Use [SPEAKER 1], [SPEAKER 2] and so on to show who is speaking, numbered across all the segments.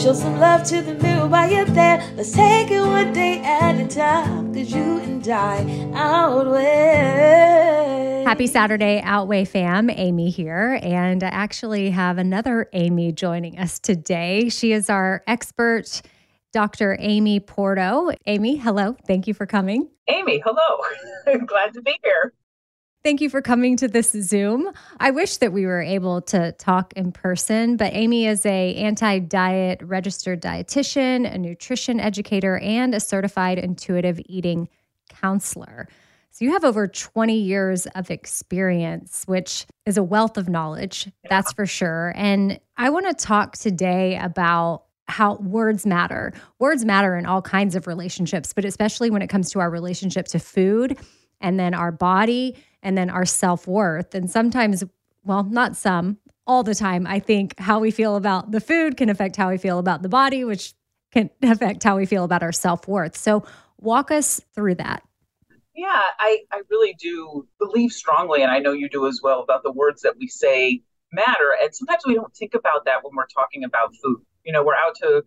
[SPEAKER 1] Show some love to the mirror while you're there. Let's take it one day at a time. Cause you and I outweigh.
[SPEAKER 2] Happy Saturday, Outweigh fam. Amy here. And I actually have another Amy joining us today. She is our expert, Dr. Amy Porto. Amy, hello. Thank you for coming.
[SPEAKER 3] Amy, hello. Glad to be here.
[SPEAKER 2] Thank you for coming to this Zoom. I wish that we were able to talk in person, but Amy is a anti-diet registered dietitian, a nutrition educator, and a certified intuitive eating counselor. So you have over 20 years of experience, which is a wealth of knowledge, that's for sure. And I want to talk today about how words matter. Words matter in all kinds of relationships, but especially when it comes to our relationship to food and then our body and then our self worth. And sometimes, well, not some, all the time, I think how we feel about the food can affect how we feel about the body, which can affect how we feel about our self worth. So, walk us through that.
[SPEAKER 3] Yeah, I, I really do believe strongly, and I know you do as well, about the words that we say matter. And sometimes we don't think about that when we're talking about food. You know, we're out to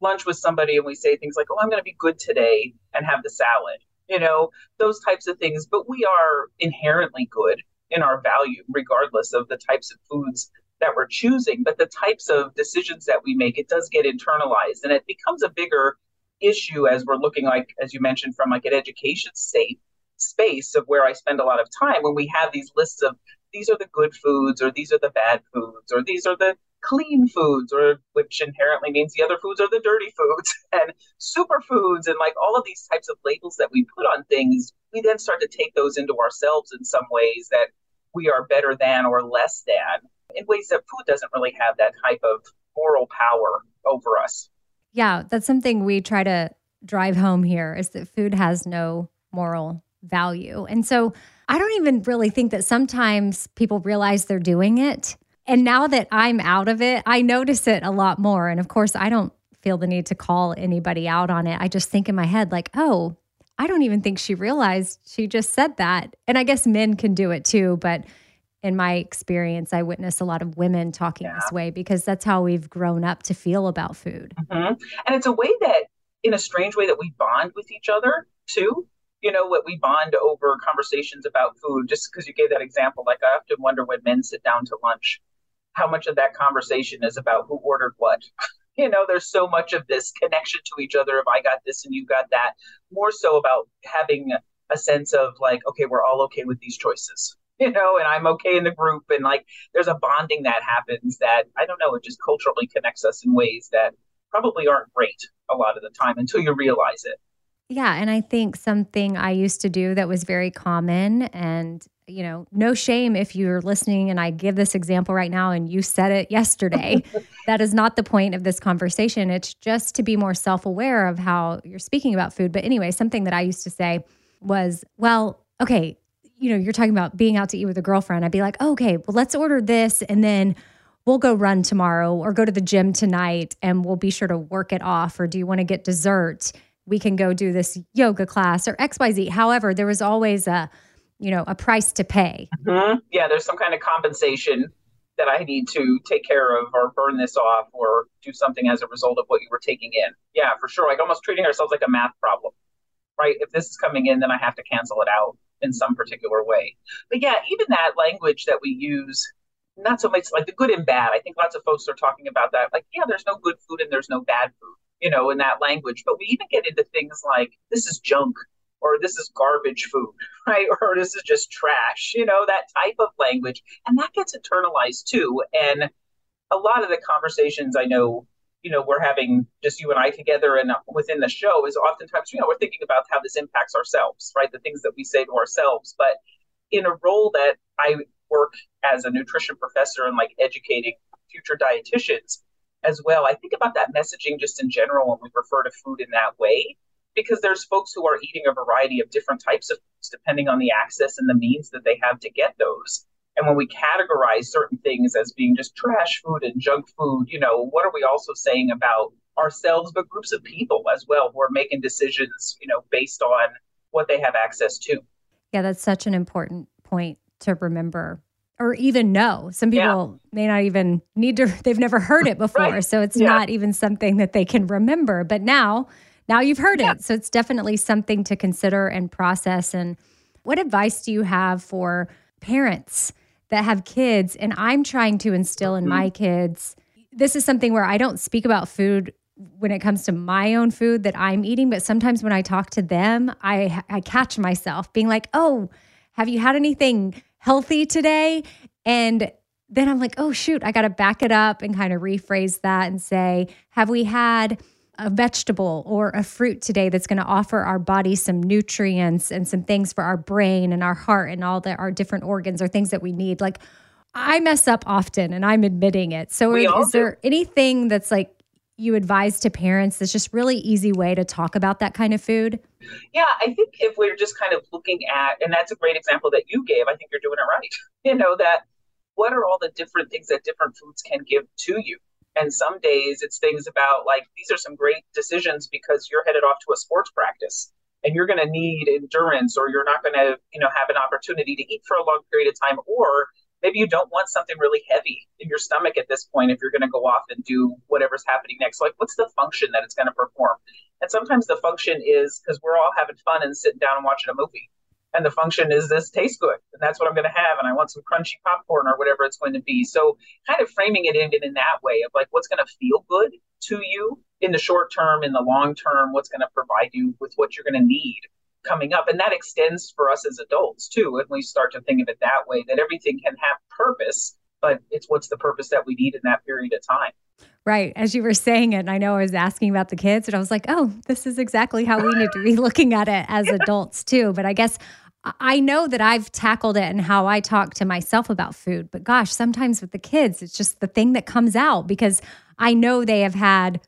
[SPEAKER 3] lunch with somebody and we say things like, oh, I'm going to be good today and have the salad you know, those types of things. But we are inherently good in our value, regardless of the types of foods that we're choosing. But the types of decisions that we make, it does get internalized and it becomes a bigger issue as we're looking like, as you mentioned, from like an education state space of where I spend a lot of time when we have these lists of these are the good foods or these are the bad foods or these are the clean foods, or which inherently means the other foods are the dirty foods, and superfoods, and like all of these types of labels that we put on things, we then start to take those into ourselves in some ways that we are better than or less than in ways that food doesn't really have that type of moral power over us.
[SPEAKER 2] Yeah, that's something we try to drive home here is that food has no moral value. And so I don't even really think that sometimes people realize they're doing it and now that I'm out of it, I notice it a lot more. And of course, I don't feel the need to call anybody out on it. I just think in my head, like, oh, I don't even think she realized she just said that. And I guess men can do it too. But in my experience, I witness a lot of women talking yeah. this way because that's how we've grown up to feel about food.
[SPEAKER 3] Mm-hmm. And it's a way that, in a strange way, that we bond with each other too. You know, what we bond over conversations about food, just because you gave that example. Like, I often wonder when men sit down to lunch how much of that conversation is about who ordered what. you know, there's so much of this connection to each other. If I got this and you got that, more so about having a sense of like, okay, we're all okay with these choices. you know, and I'm okay in the group. And like there's a bonding that happens that I don't know, it just culturally connects us in ways that probably aren't great a lot of the time until you realize it.
[SPEAKER 2] Yeah. And I think something I used to do that was very common and you know, no shame if you're listening and I give this example right now and you said it yesterday. that is not the point of this conversation. It's just to be more self aware of how you're speaking about food. But anyway, something that I used to say was, well, okay, you know, you're talking about being out to eat with a girlfriend. I'd be like, oh, okay, well, let's order this and then we'll go run tomorrow or go to the gym tonight and we'll be sure to work it off. Or do you want to get dessert? We can go do this yoga class or XYZ. However, there was always a, you know, a price to pay.
[SPEAKER 3] Mm-hmm. Yeah, there's some kind of compensation that I need to take care of or burn this off or do something as a result of what you were taking in. Yeah, for sure. Like almost treating ourselves like a math problem, right? If this is coming in, then I have to cancel it out in some particular way. But yeah, even that language that we use, not so much like the good and bad. I think lots of folks are talking about that. Like, yeah, there's no good food and there's no bad food, you know, in that language. But we even get into things like this is junk or this is garbage food, right? Or this is just trash, you know, that type of language. And that gets internalized too. And a lot of the conversations I know, you know, we're having just you and I together and within the show is oftentimes, you know, we're thinking about how this impacts ourselves, right? The things that we say to ourselves. But in a role that I work as a nutrition professor and like educating future dietitians as well, I think about that messaging just in general when we refer to food in that way because there's folks who are eating a variety of different types of foods depending on the access and the means that they have to get those. And when we categorize certain things as being just trash food and junk food, you know, what are we also saying about ourselves, but groups of people as well who are making decisions, you know, based on what they have access to?
[SPEAKER 2] Yeah, that's such an important point to remember or even know. Some people yeah. may not even need to, they've never heard it before. right. So it's yeah. not even something that they can remember. But now, now you've heard yeah. it. So it's definitely something to consider and process. And what advice do you have for parents that have kids? And I'm trying to instill in mm-hmm. my kids this is something where I don't speak about food when it comes to my own food that I'm eating, but sometimes when I talk to them, I I catch myself being like, "Oh, have you had anything healthy today?" And then I'm like, "Oh shoot, I got to back it up and kind of rephrase that and say, "Have we had a vegetable or a fruit today that's going to offer our body some nutrients and some things for our brain and our heart and all the, our different organs or things that we need. Like I mess up often and I'm admitting it. So we is there anything that's like you advise to parents that's just really easy way to talk about that kind of food?
[SPEAKER 3] Yeah, I think if we're just kind of looking at and that's a great example that you gave, I think you're doing it right. You know that what are all the different things that different foods can give to you? And some days it's things about like, these are some great decisions because you're headed off to a sports practice and you're going to need endurance or you're not going to, you know, have an opportunity to eat for a long period of time. Or maybe you don't want something really heavy in your stomach at this point if you're going to go off and do whatever's happening next. Like, what's the function that it's going to perform? And sometimes the function is because we're all having fun and sitting down and watching a movie and the function is this tastes good and that's what i'm going to have and i want some crunchy popcorn or whatever it's going to be so kind of framing it in, in that way of like what's going to feel good to you in the short term in the long term what's going to provide you with what you're going to need coming up and that extends for us as adults too and we start to think of it that way that everything can have purpose but it's what's the purpose that we need in that period of time
[SPEAKER 2] Right. As you were saying it, and I know I was asking about the kids, and I was like, oh, this is exactly how we need to be looking at it as adults, too. But I guess I know that I've tackled it and how I talk to myself about food, but gosh, sometimes with the kids, it's just the thing that comes out because I know they have had,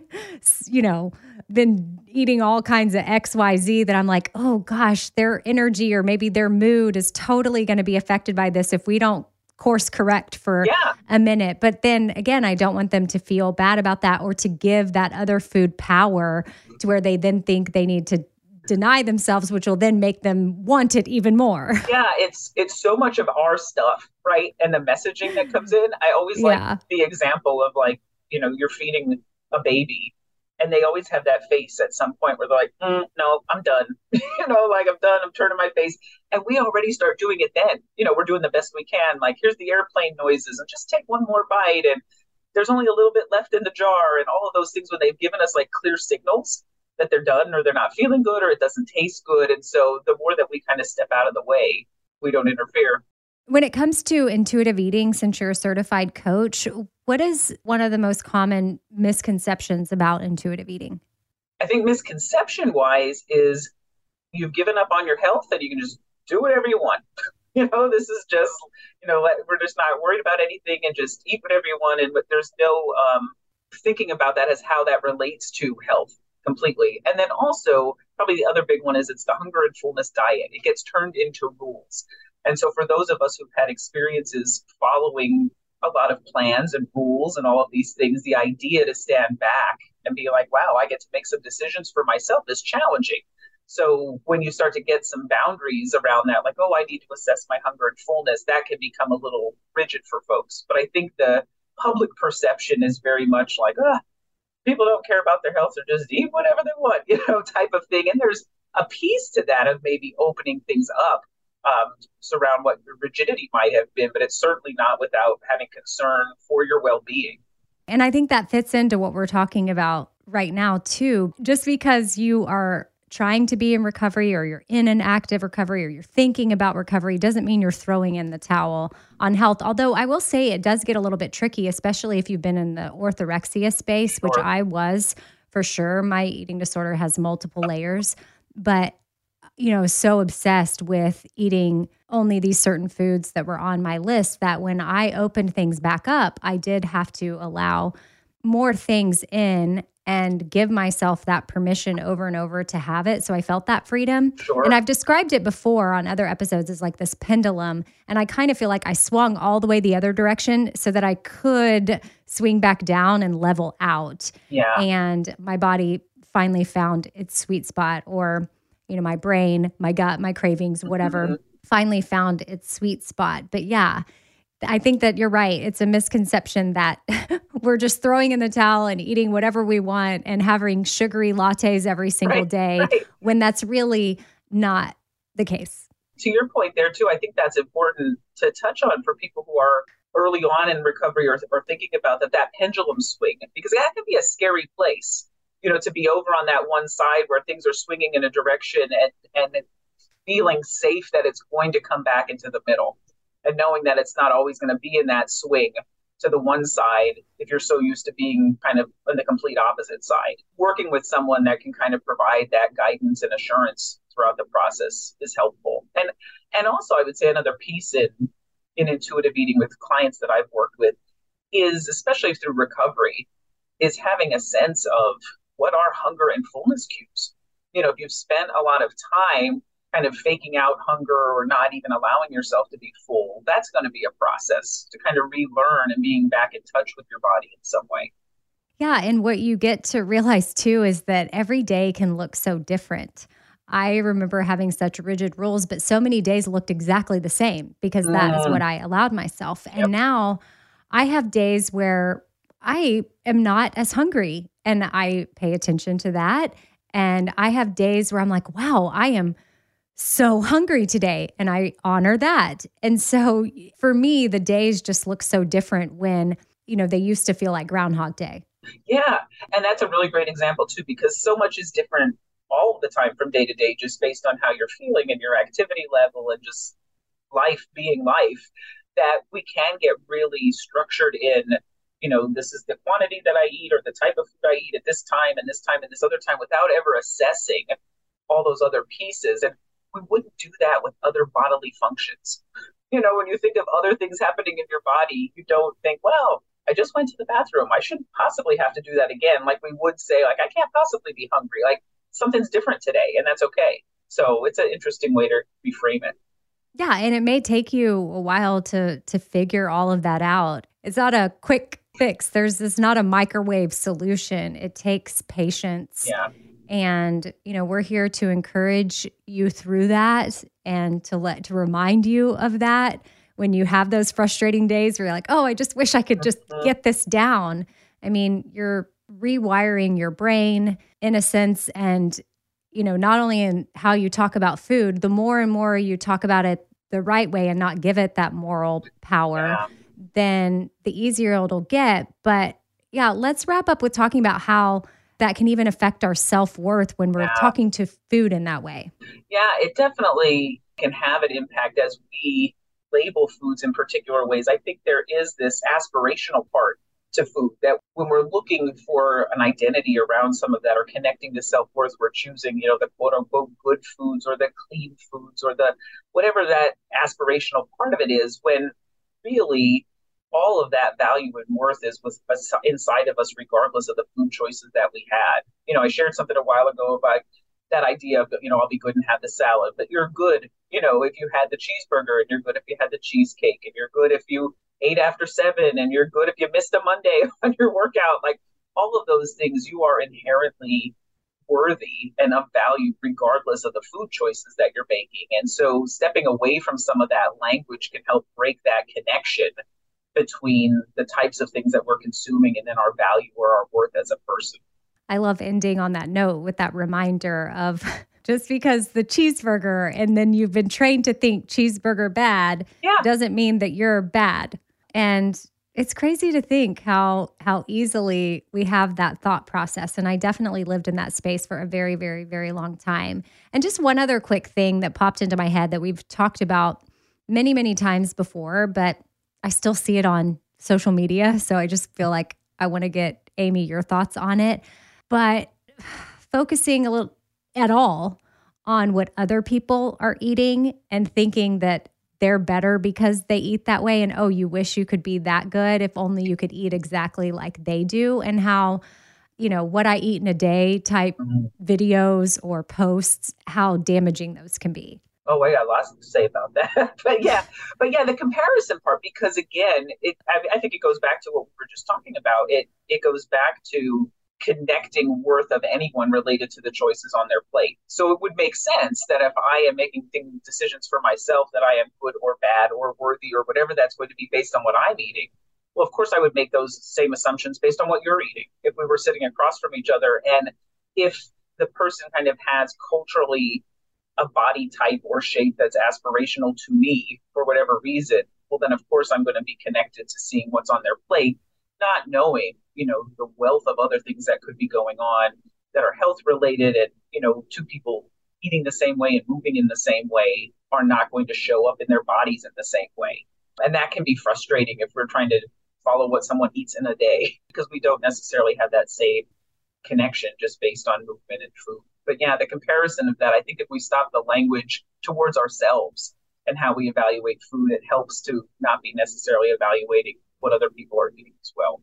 [SPEAKER 2] you know, been eating all kinds of XYZ that I'm like, oh gosh, their energy or maybe their mood is totally going to be affected by this if we don't course correct for yeah. a minute. But then again, I don't want them to feel bad about that or to give that other food power to where they then think they need to deny themselves which will then make them want it even more.
[SPEAKER 3] Yeah it's it's so much of our stuff right? And the messaging that comes in. I always yeah. like the example of like you know you're feeding a baby and they always have that face at some point where they're like mm, no i'm done. You know like i'm done. I'm turning my face. And we already start doing it then. You know we're doing the best we can. Like here's the airplane noises and just take one more bite and there's only a little bit left in the jar and all of those things when they've given us like clear signals that they're done or they're not feeling good or it doesn't taste good. And so the more that we kind of step out of the way, we don't interfere.
[SPEAKER 2] When it comes to intuitive eating, since you're a certified coach, what is one of the most common misconceptions about intuitive eating?
[SPEAKER 3] I think misconception wise is you've given up on your health and you can just do whatever you want. you know, this is just, you know, we're just not worried about anything and just eat whatever you want. And but there's no um, thinking about that as how that relates to health completely. And then also, probably the other big one is it's the hunger and fullness diet. It gets turned into rules. And so, for those of us who've had experiences following a lot of plans and rules and all of these things, the idea to stand back and be like, wow, I get to make some decisions for myself is challenging. So, when you start to get some boundaries around that, like, oh, I need to assess my hunger and fullness, that can become a little rigid for folks. But I think the public perception is very much like, ah, people don't care about their health or just eat whatever they want, you know, type of thing. And there's a piece to that of maybe opening things up um, surround what rigidity might have been, but it's certainly not without having concern for your well being.
[SPEAKER 2] And I think that fits into what we're talking about right now, too. Just because you are trying to be in recovery or you're in an active recovery or you're thinking about recovery doesn't mean you're throwing in the towel on health. Although I will say it does get a little bit tricky, especially if you've been in the orthorexia space, which I was for sure. My eating disorder has multiple layers, but you know, so obsessed with eating only these certain foods that were on my list that when I opened things back up, I did have to allow more things in and give myself that permission over and over to have it. So I felt that freedom. Sure. And I've described it before on other episodes as like this pendulum. And I kind of feel like I swung all the way the other direction so that I could swing back down and level out.
[SPEAKER 3] Yeah.
[SPEAKER 2] And my body finally found its sweet spot or you know, my brain, my gut, my cravings, whatever, mm-hmm. finally found its sweet spot. But yeah, I think that you're right. It's a misconception that we're just throwing in the towel and eating whatever we want and having sugary lattes every single right, day right. when that's really not the case.
[SPEAKER 3] To your point there, too, I think that's important to touch on for people who are early on in recovery or, or thinking about that, that pendulum swing, because that can be a scary place you know, to be over on that one side where things are swinging in a direction and, and feeling safe that it's going to come back into the middle and knowing that it's not always going to be in that swing to the one side if you're so used to being kind of on the complete opposite side. Working with someone that can kind of provide that guidance and assurance throughout the process is helpful. And and also I would say another piece in in intuitive eating with clients that I've worked with is especially through recovery is having a sense of what are hunger and fullness cues? You know, if you've spent a lot of time kind of faking out hunger or not even allowing yourself to be full, that's going to be a process to kind of relearn and being back in touch with your body in some way.
[SPEAKER 2] Yeah. And what you get to realize too is that every day can look so different. I remember having such rigid rules, but so many days looked exactly the same because that mm. is what I allowed myself. And yep. now I have days where I am not as hungry and I pay attention to that. And I have days where I'm like, wow, I am so hungry today. And I honor that. And so for me, the days just look so different when, you know, they used to feel like Groundhog Day.
[SPEAKER 3] Yeah. And that's a really great example, too, because so much is different all the time from day to day, just based on how you're feeling and your activity level and just life being life, that we can get really structured in you know, this is the quantity that I eat or the type of food I eat at this time and this time and this other time without ever assessing all those other pieces. And we wouldn't do that with other bodily functions. You know, when you think of other things happening in your body, you don't think, well, I just went to the bathroom. I shouldn't possibly have to do that again. Like we would say, like, I can't possibly be hungry. Like something's different today, and that's okay. So it's an interesting way to reframe it.
[SPEAKER 2] Yeah, and it may take you a while to to figure all of that out. It's not a quick fix. There's this not a microwave solution. It takes patience.
[SPEAKER 3] Yeah.
[SPEAKER 2] And you know, we're here to encourage you through that and to let to remind you of that when you have those frustrating days where you're like, "Oh, I just wish I could just mm-hmm. get this down." I mean, you're rewiring your brain in a sense and you know, not only in how you talk about food, the more and more you talk about it the right way and not give it that moral power. Yeah then the easier it'll get. But yeah, let's wrap up with talking about how that can even affect our self worth when we're yeah. talking to food in that way.
[SPEAKER 3] Yeah, it definitely can have an impact as we label foods in particular ways. I think there is this aspirational part to food that when we're looking for an identity around some of that or connecting to self-worth we're choosing you know the quote unquote good foods or the clean foods or the whatever that aspirational part of it is when really all of that value and worth is with inside of us regardless of the food choices that we had you know i shared something a while ago about that idea of you know I'll be good and have the salad, but you're good, you know, if you had the cheeseburger, and you're good if you had the cheesecake, and you're good if you ate after seven, and you're good if you missed a Monday on your workout. Like all of those things, you are inherently worthy and of value regardless of the food choices that you're making. And so stepping away from some of that language can help break that connection between the types of things that we're consuming and then our value or our worth as a person.
[SPEAKER 2] I love ending on that note with that reminder of just because the cheeseburger and then you've been trained to think cheeseburger bad yeah. doesn't mean that you're bad. And it's crazy to think how how easily we have that thought process and I definitely lived in that space for a very very very long time. And just one other quick thing that popped into my head that we've talked about many many times before, but I still see it on social media, so I just feel like I want to get Amy your thoughts on it but focusing a little at all on what other people are eating and thinking that they're better because they eat that way and oh you wish you could be that good if only you could eat exactly like they do and how you know what i eat in a day type mm-hmm. videos or posts how damaging those can be
[SPEAKER 3] oh I got lots to say about that but yeah but yeah the comparison part because again it I, I think it goes back to what we were just talking about it it goes back to connecting worth of anyone related to the choices on their plate. So it would make sense that if I am making decisions for myself that I am good or bad or worthy or whatever that's going to be based on what I'm eating. Well, of course, I would make those same assumptions based on what you're eating if we were sitting across from each other. And if the person kind of has culturally a body type or shape that's aspirational to me for whatever reason, well, then of course I'm going to be connected to seeing what's on their plate, not knowing you know the wealth of other things that could be going on that are health related and you know two people eating the same way and moving in the same way are not going to show up in their bodies in the same way. And that can be frustrating if we're trying to follow what someone eats in a day because we don't necessarily have that same connection just based on movement and food but yeah the comparison of that i think if we stop the language towards ourselves and how we evaluate food it helps to not be necessarily evaluating what other people are eating as well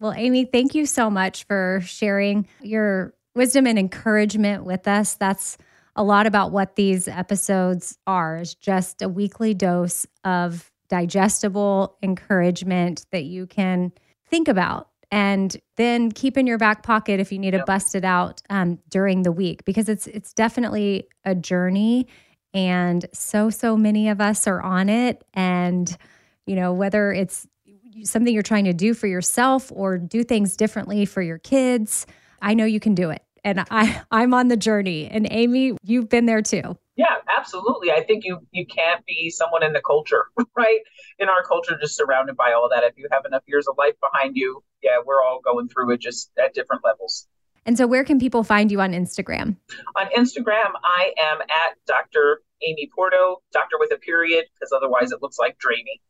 [SPEAKER 2] well, Amy, thank you so much for sharing your wisdom and encouragement with us. That's a lot about what these episodes are is just a weekly dose of digestible encouragement that you can think about and then keep in your back pocket if you need to bust it out um, during the week because it's it's definitely a journey and so so many of us are on it and you know whether it's something you're trying to do for yourself or do things differently for your kids, I know you can do it. And I, I'm on the journey. And Amy, you've been there too.
[SPEAKER 3] Yeah, absolutely. I think you you can't be someone in the culture, right? In our culture, just surrounded by all that. If you have enough years of life behind you, yeah, we're all going through it just at different levels.
[SPEAKER 2] And so, where can people find you on Instagram?
[SPEAKER 3] On Instagram, I am at Dr. Amy Porto, doctor with a period, because otherwise it looks like Dramey.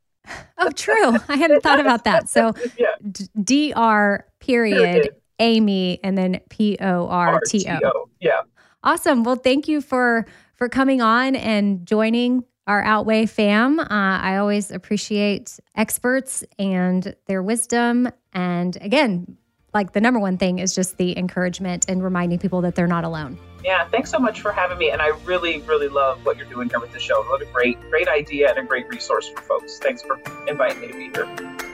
[SPEAKER 2] Oh, true. I hadn't thought about that. So D R period Amy and then P O R T O.
[SPEAKER 3] Yeah.
[SPEAKER 2] Awesome. Well, thank you for for coming on and joining our Outweigh fam. Uh, I always appreciate experts and their wisdom. And again, like the number one thing is just the encouragement and reminding people that they're not alone.
[SPEAKER 3] Yeah, thanks so much for having me. And I really, really love what you're doing here with the show. What a great, great idea and a great resource for folks. Thanks for inviting me to be here.